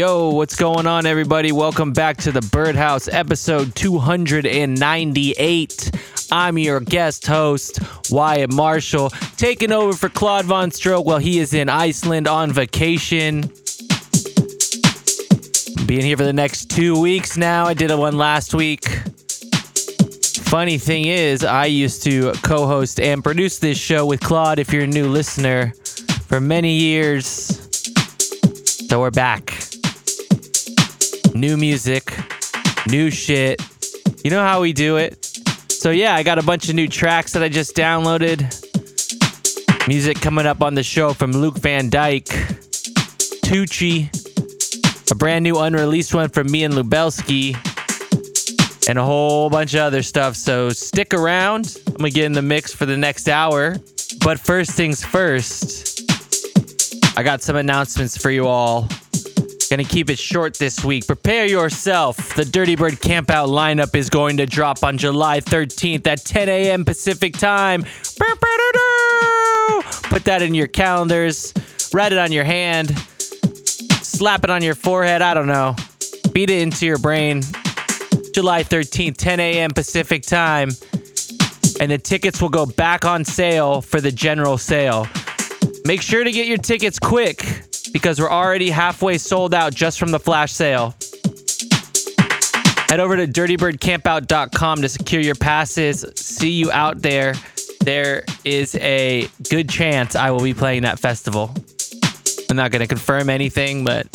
Yo, what's going on, everybody? Welcome back to the Birdhouse, episode 298. I'm your guest host, Wyatt Marshall, taking over for Claude Von Stroke while he is in Iceland on vacation. Being here for the next two weeks now. I did a one last week. Funny thing is, I used to co host and produce this show with Claude, if you're a new listener, for many years. So we're back. New music, new shit. You know how we do it. So yeah, I got a bunch of new tracks that I just downloaded. Music coming up on the show from Luke Van Dyke, Tucci, a brand new unreleased one from me and Lubelski, and a whole bunch of other stuff. So stick around. I'm gonna get in the mix for the next hour. But first things first, I got some announcements for you all. Gonna keep it short this week. Prepare yourself. The Dirty Bird Campout lineup is going to drop on July 13th at 10 a.m. Pacific time. Put that in your calendars. Write it on your hand. Slap it on your forehead. I don't know. Beat it into your brain. July 13th, 10 a.m. Pacific time. And the tickets will go back on sale for the general sale. Make sure to get your tickets quick because we're already halfway sold out just from the flash sale. Head over to dirtybirdcampout.com to secure your passes. See you out there. There is a good chance I will be playing that festival. I'm not going to confirm anything, but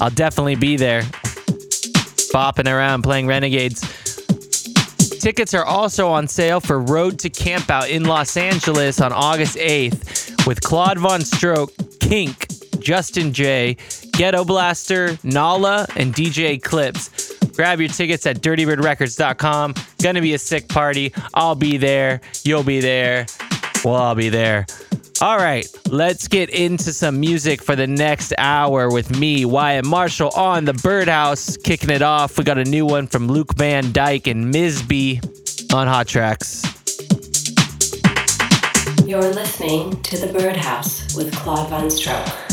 I'll definitely be there. Bopping around playing Renegades. Tickets are also on sale for Road to Campout in Los Angeles on August 8th with Claude Von Stroke, Kink, Justin Jay, Ghetto Blaster, Nala, and DJ Clips. Grab your tickets at dirtybirdrecords.com. Gonna be a sick party. I'll be there. You'll be there. Well, I'll be there. All right, let's get into some music for the next hour with me, Wyatt Marshall, on the Birdhouse. Kicking it off, we got a new one from Luke Van Dyke and Ms. B on Hot Tracks. You're listening to The Birdhouse with Claude Von Stroke.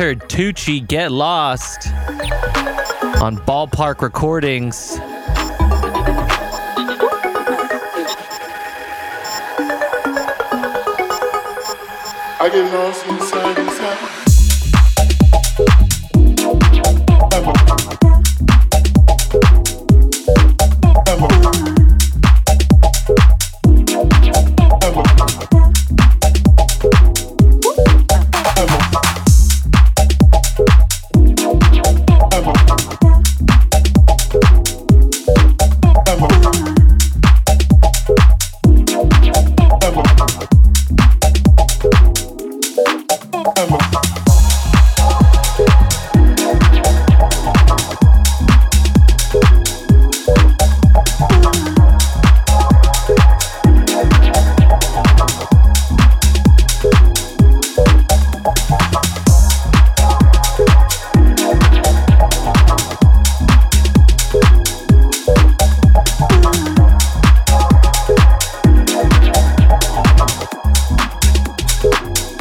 Heard Tucci Get Lost on Ballpark Recordings. I get lost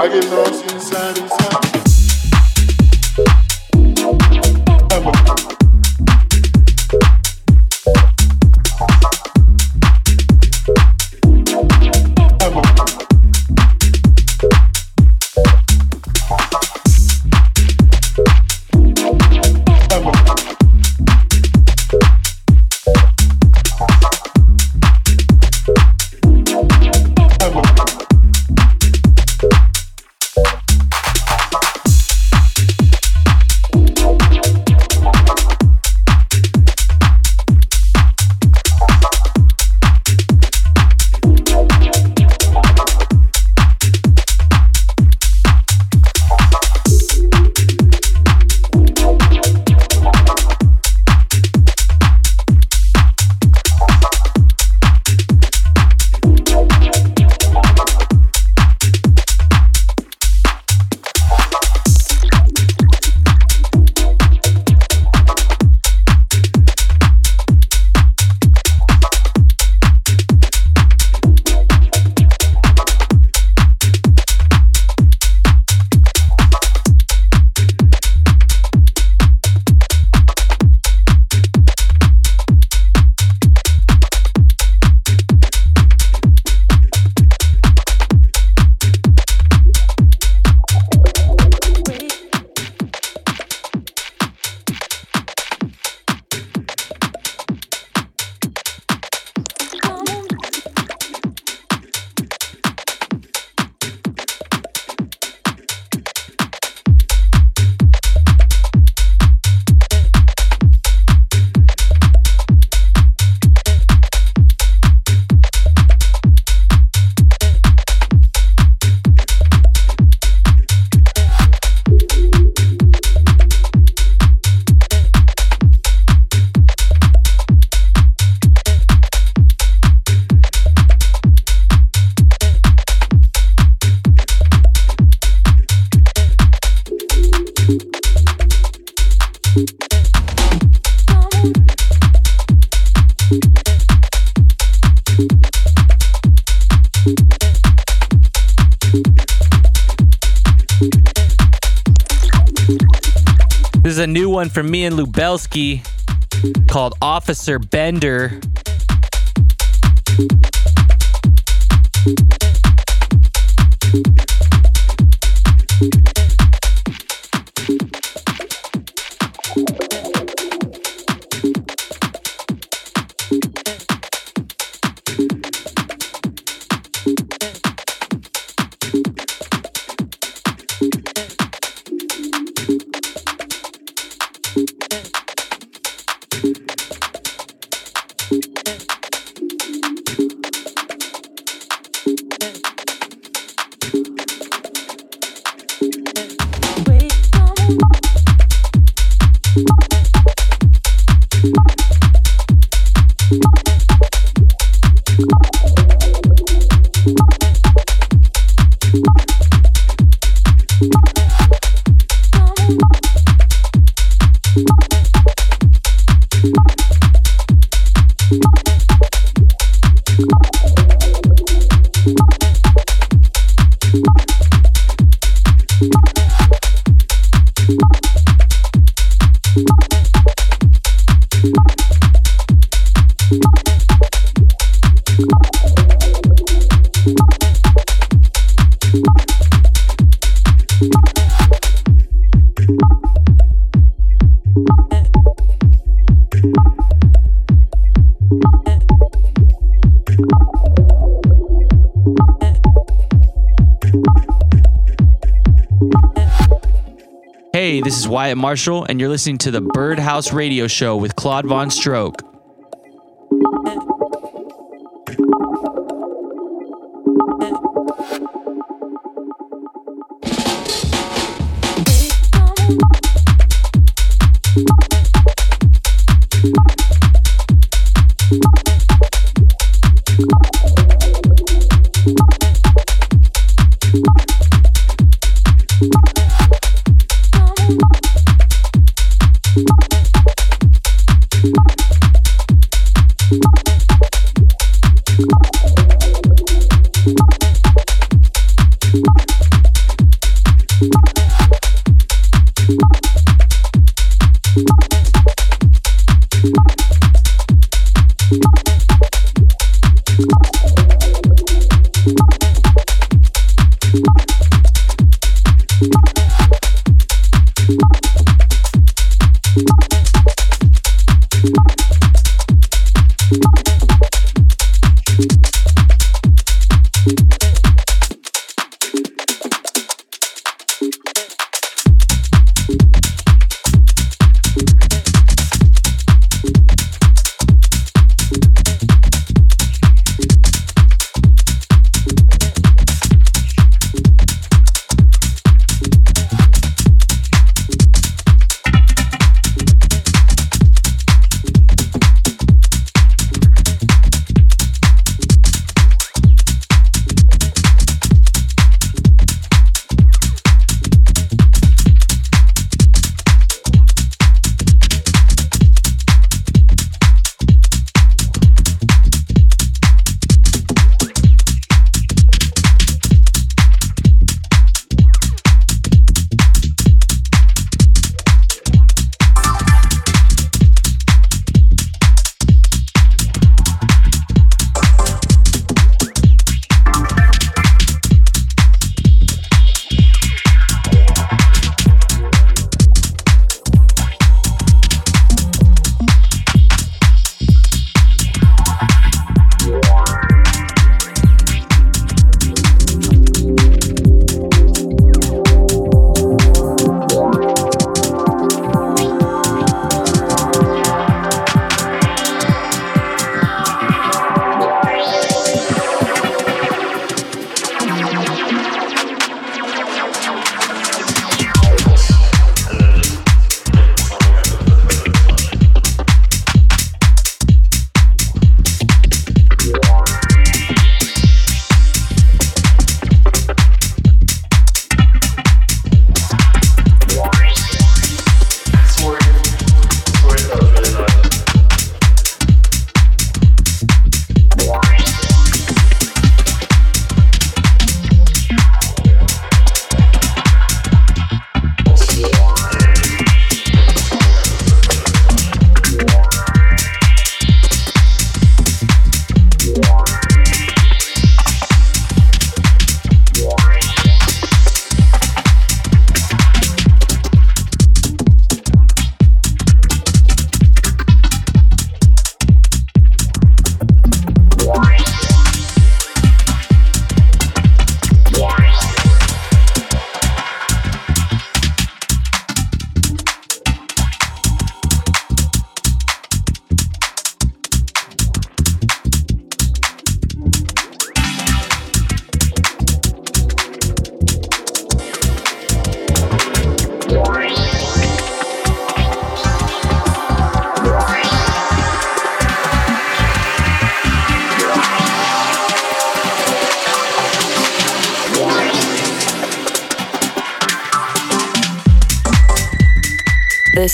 I get lost inside inside. One from me and Lubelski called Officer Bender. Wyatt Marshall, and you're listening to the Birdhouse Radio Show with Claude Von Stroke.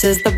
Is The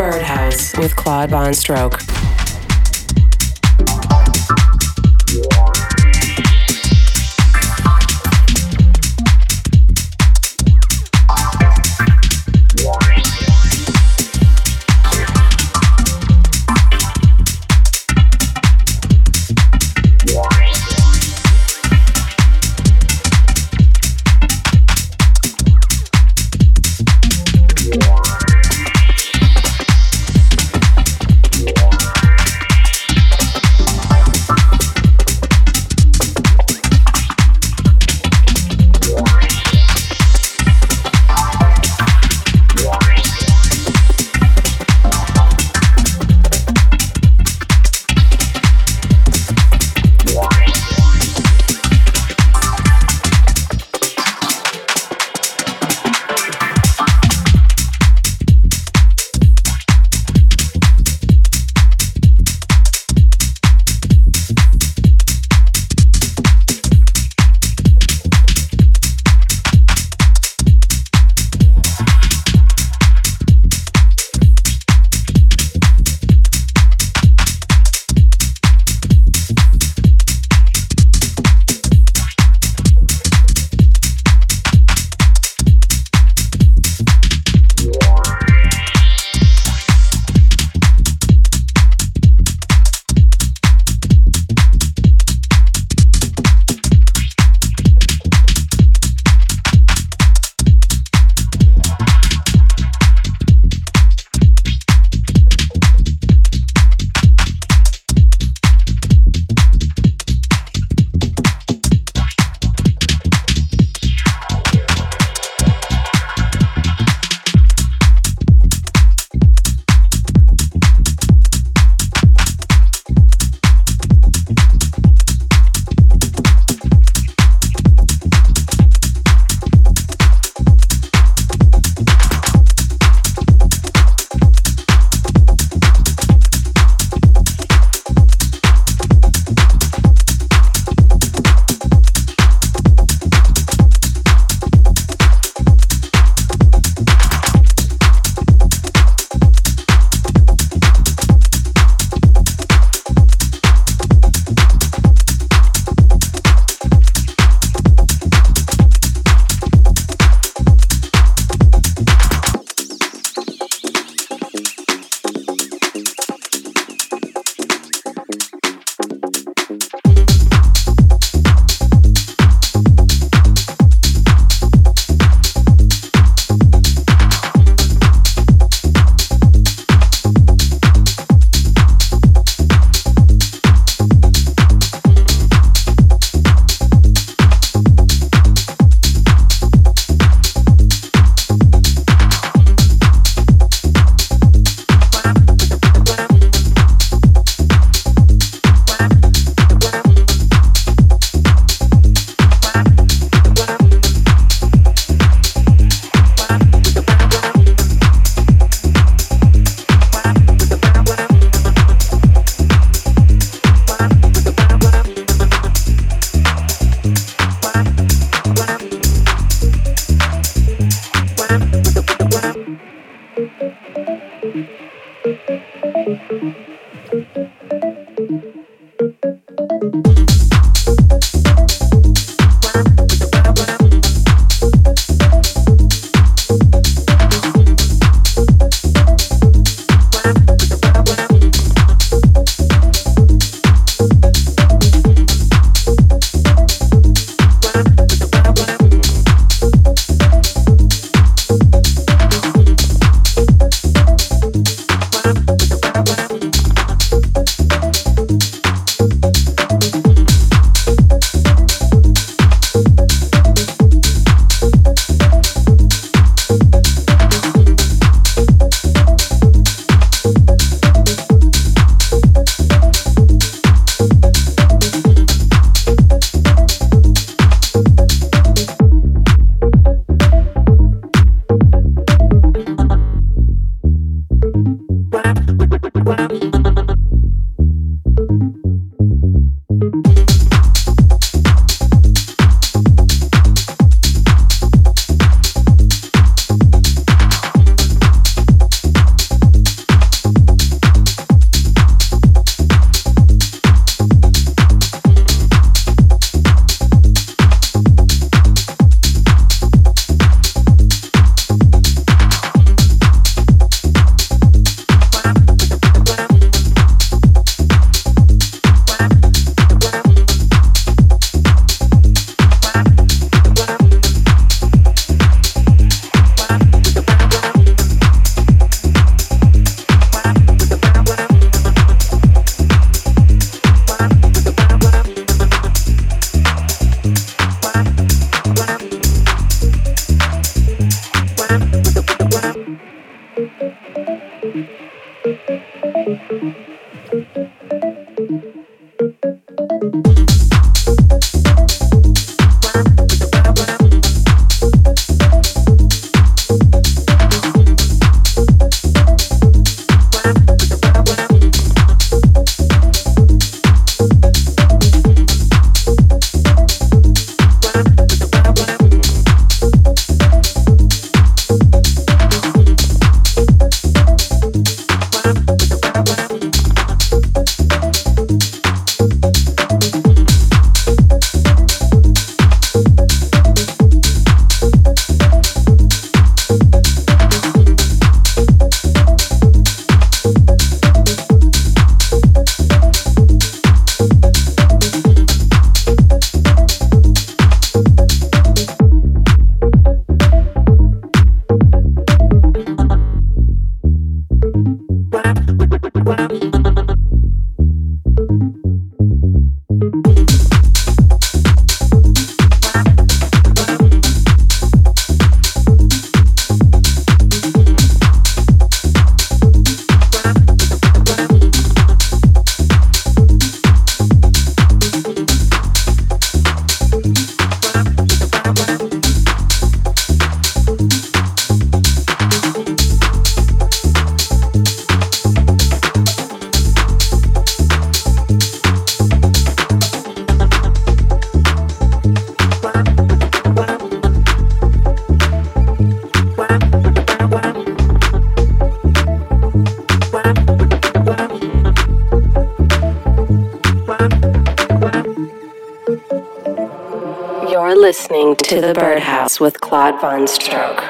Claude Von Stroke.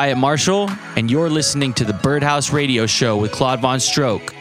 Wyatt Marshall, and you're listening to the Birdhouse Radio Show with Claude Von Stroke.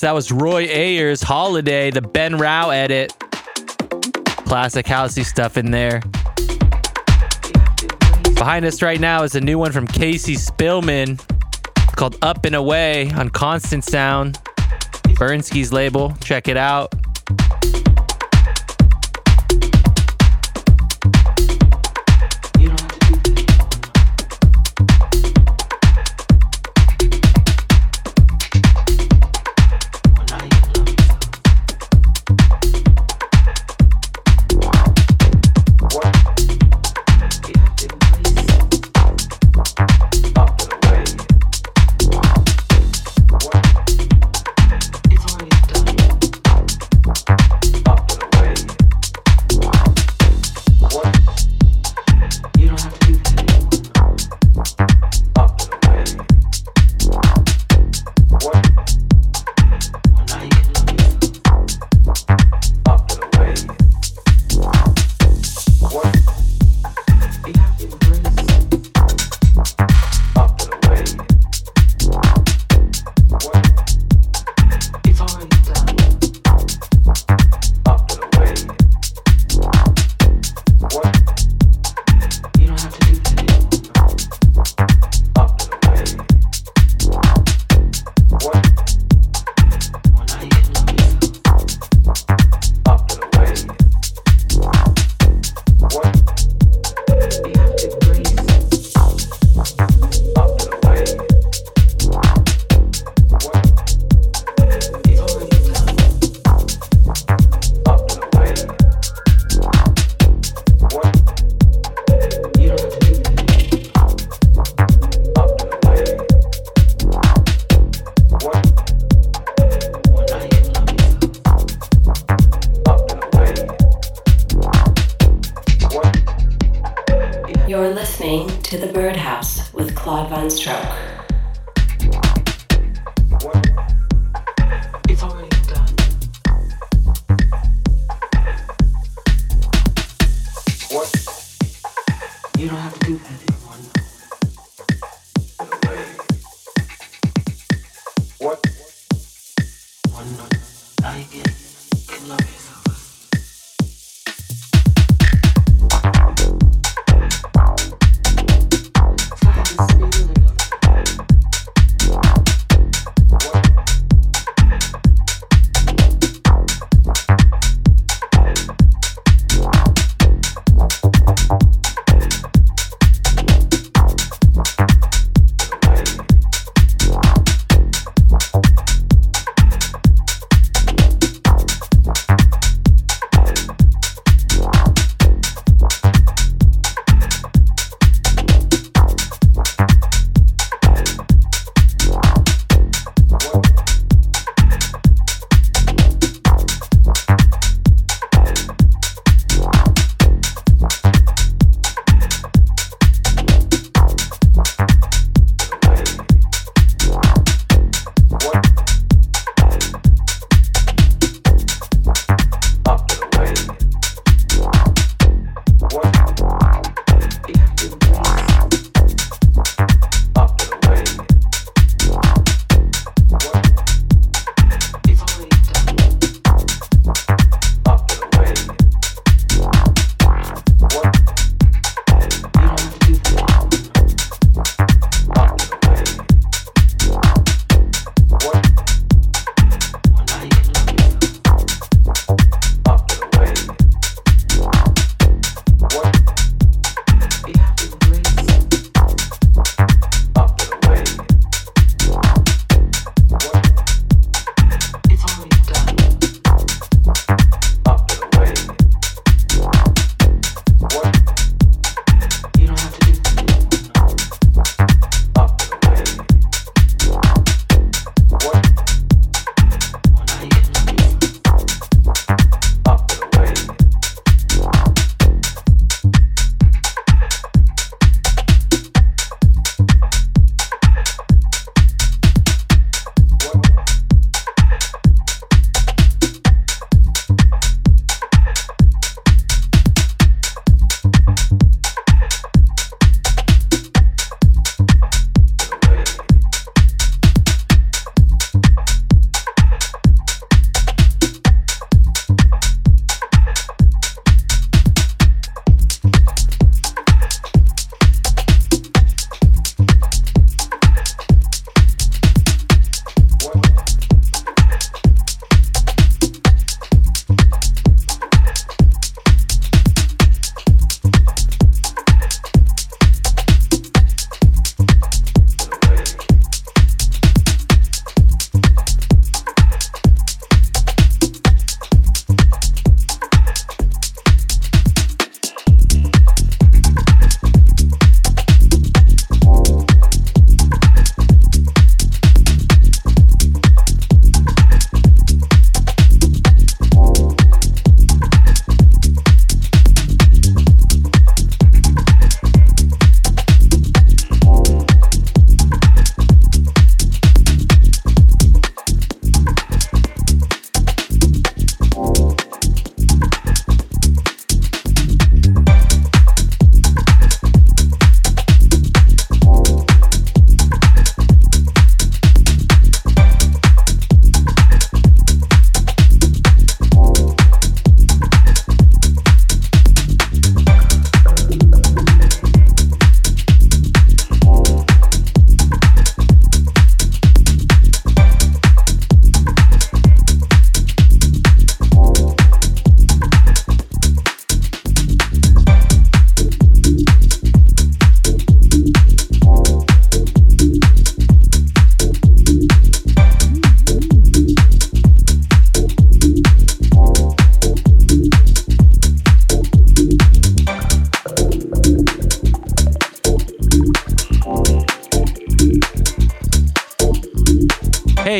That was Roy Ayers Holiday, the Ben Rao edit. Classic housey stuff in there. Behind us right now is a new one from Casey Spillman called Up and Away on Constant Sound. Bernski's label. Check it out.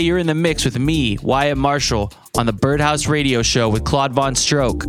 Hey, you're in the mix with me, Wyatt Marshall, on the Birdhouse Radio Show with Claude Von Stroke.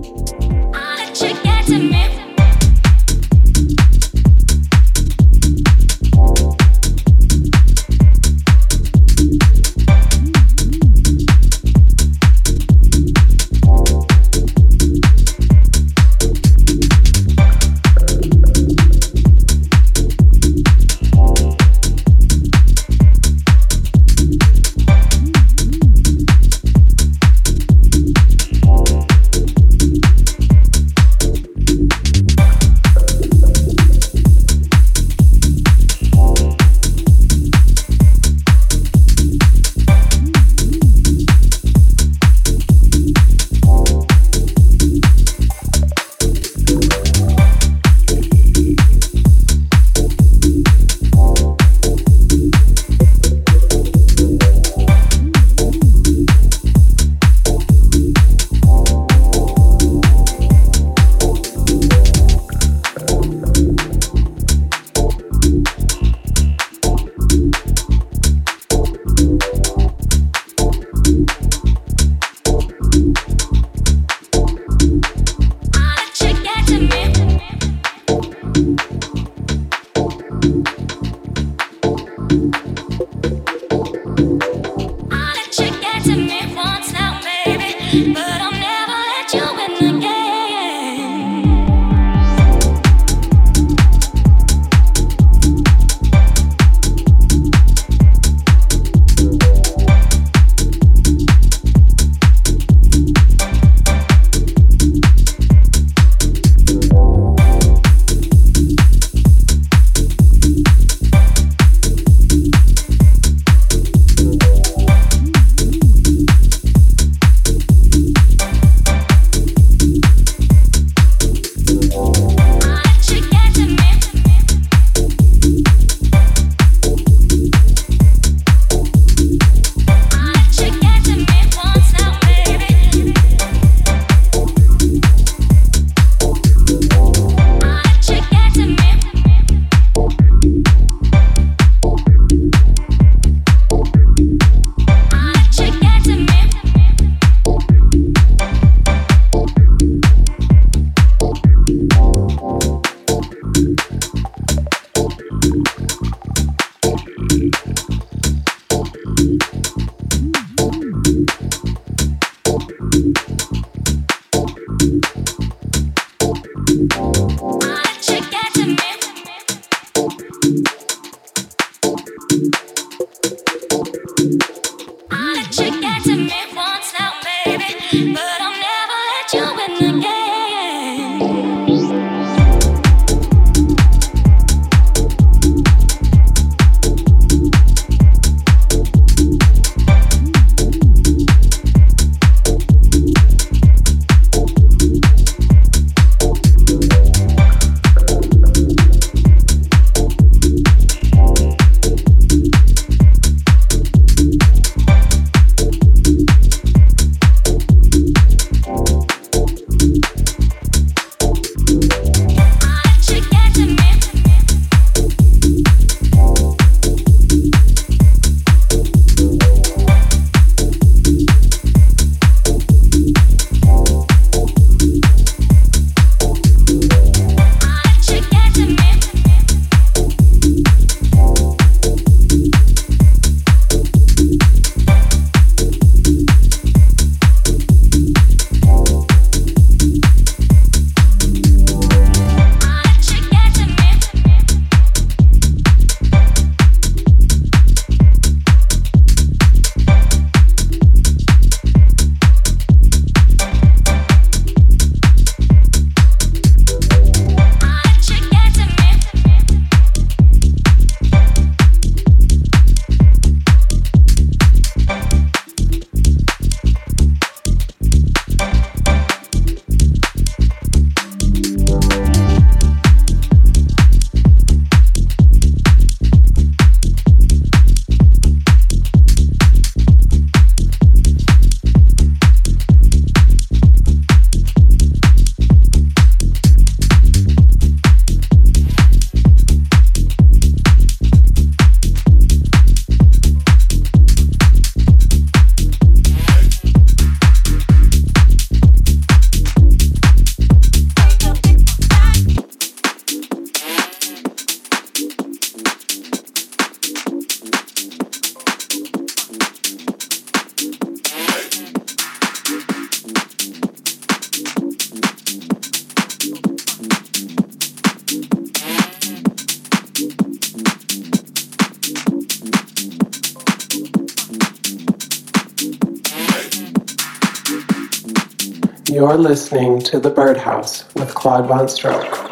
to me. You're listening to The Birdhouse with Claude Von Stroke.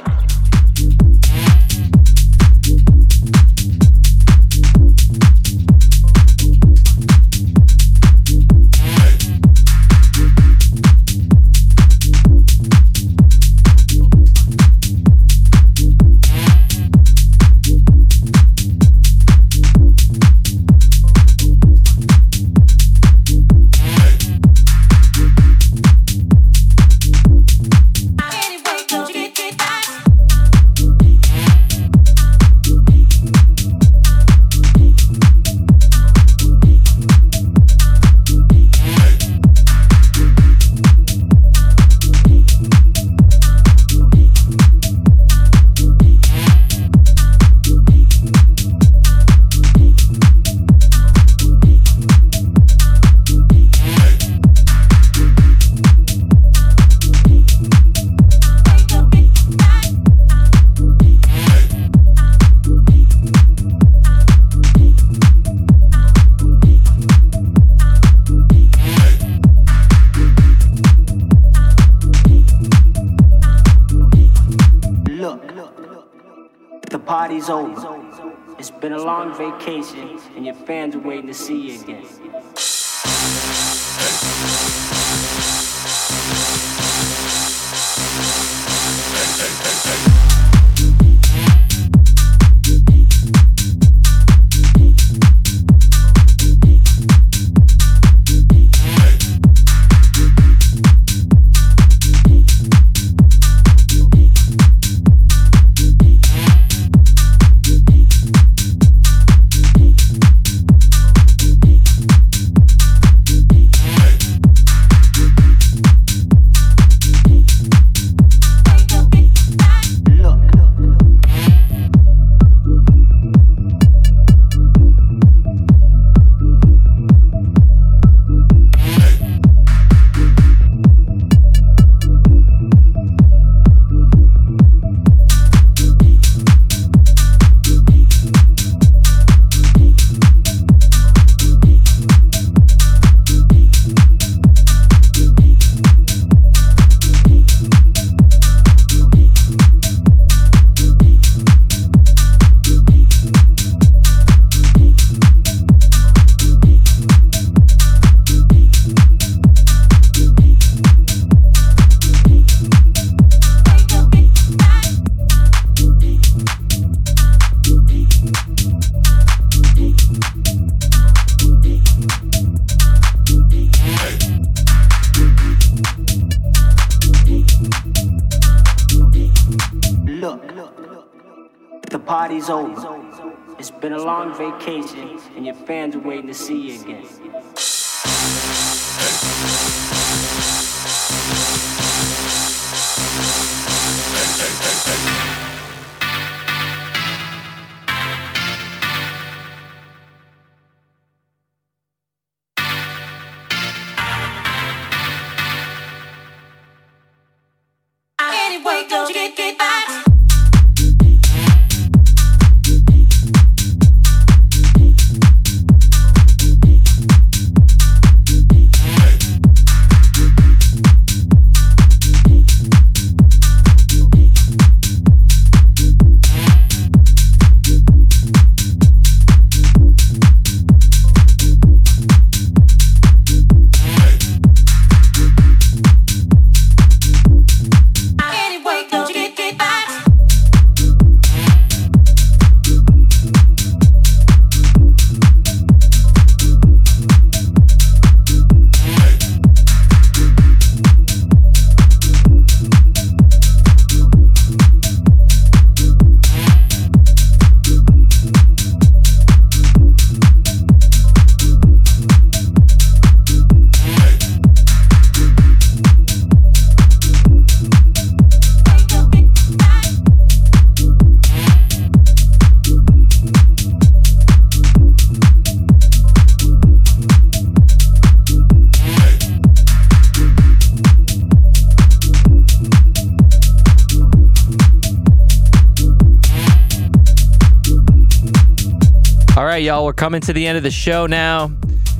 We're coming to the end of the show now.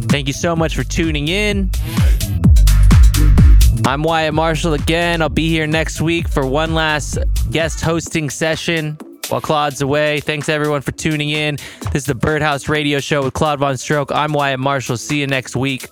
Thank you so much for tuning in. I'm Wyatt Marshall again. I'll be here next week for one last guest hosting session while Claude's away. Thanks everyone for tuning in. This is the Birdhouse Radio Show with Claude Von Stroke. I'm Wyatt Marshall. See you next week.